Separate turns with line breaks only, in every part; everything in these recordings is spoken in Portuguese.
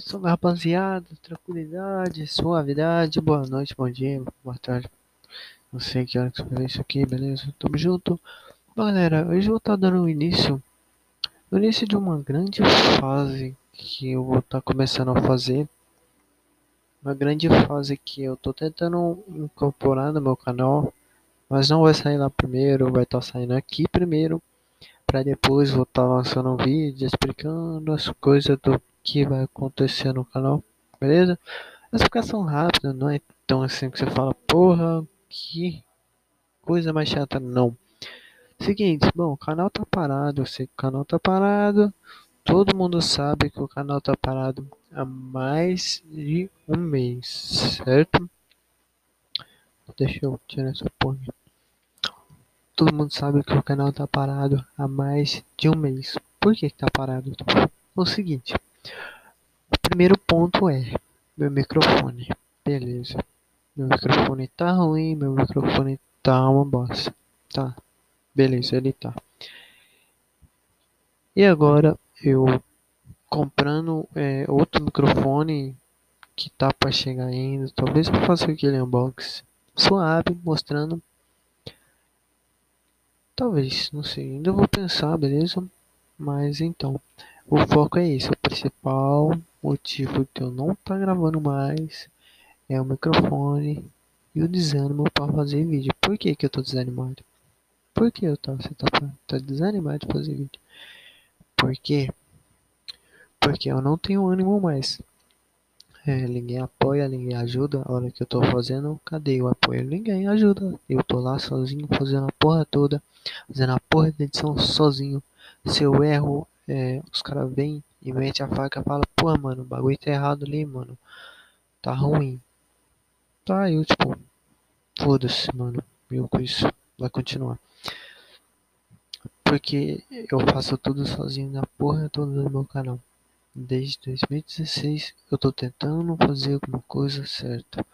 Salve rapaziada, tranquilidade, suavidade, boa noite, bom dia, boa tarde. Não sei que hora que você vai isso aqui, beleza? Tamo junto. Bom, galera, hoje eu vou estar dando o início, o início de uma grande fase que eu vou estar começando a fazer. Uma grande fase que eu tô tentando incorporar no meu canal, mas não vai sair lá primeiro, vai estar saindo aqui primeiro, para depois vou estar lançando um vídeo explicando as coisas do que vai acontecer no canal, beleza? Explicação rápida, não é tão assim que você fala, porra, que coisa mais chata, não. Seguinte, bom, o canal tá parado, eu sei que o canal tá parado, todo mundo sabe que o canal tá parado há mais de um mês, certo? Deixa eu tirar essa porra. Todo mundo sabe que o canal tá parado há mais de um mês. Por que, que tá parado? O seguinte, o primeiro ponto é meu microfone. Beleza. Meu microfone tá ruim, meu microfone tá uma bosta. Tá. Beleza, ele tá. E agora eu comprando é, outro microfone que tá para chegar ainda. Talvez eu faça aquele unboxing suave, mostrando. Talvez, não sei. Ainda vou pensar, beleza? Mas então, o foco é esse. Principal motivo de eu não estar tá gravando mais é o microfone e o desânimo para fazer vídeo. Por que, que eu tô desanimado? Por que eu tô, você tá, tá desanimado de fazer vídeo? Por quê? Porque eu não tenho ânimo mais. É, ninguém apoia, ninguém ajuda. A hora que eu tô fazendo, cadê o apoio? Ninguém ajuda. Eu tô lá sozinho fazendo a porra toda, fazendo a porra da edição sozinho. Se eu erro, é, os caras vêm e mete a faca e fala, pô, mano, o bagulho tá errado ali, mano. Tá ruim. Tá, eu tipo, foda-se, mano. Eu com isso. Vai continuar. Porque eu faço tudo sozinho na porra toda do meu canal. Desde 2016 eu tô tentando fazer alguma coisa certa.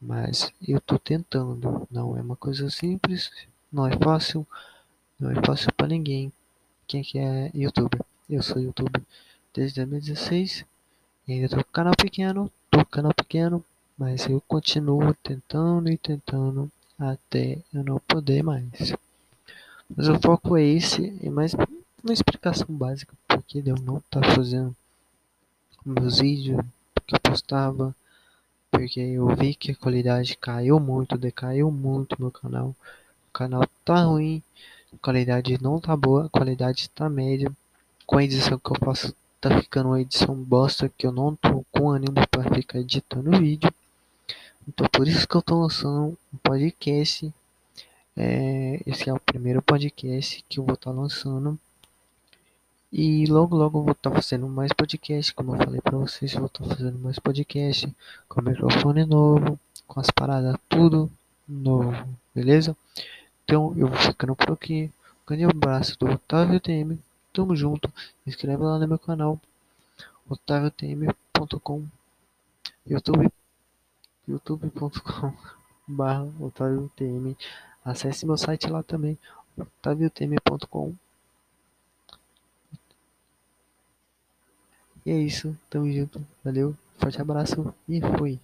Mas eu tô tentando. Não é uma coisa simples. Não é fácil. Não é fácil para ninguém. Quem que é youtuber? Eu sou youtuber desde 2016 e ainda tô com canal pequeno, tô com canal pequeno, mas eu continuo tentando e tentando até eu não poder mais. Mas o foco é esse e mais uma explicação básica porque eu não tá fazendo meus vídeos que eu postava, porque eu vi que a qualidade caiu muito, decaiu muito no canal. O canal tá ruim, a qualidade não tá boa, a qualidade tá média. Com a edição que eu faço tá ficando uma edição bosta que eu não tô com ânimo para ficar editando vídeo. Então por isso que eu tô lançando um podcast. É, esse é o primeiro podcast que eu vou estar tá lançando. E logo logo eu vou estar tá fazendo mais podcast, como eu falei para vocês, eu vou estar tá fazendo mais podcast com microfone novo, com as paradas tudo novo, beleza? Então eu vou ficando por aqui. Um grande abraço do Otávio TM. Tamo junto. Inscreve lá no meu canal. otaviotm.com YouTube youtube.com barra otaviotm Acesse meu site lá também. otaviotm.com E é isso. Tamo junto. Valeu. Forte abraço e fui.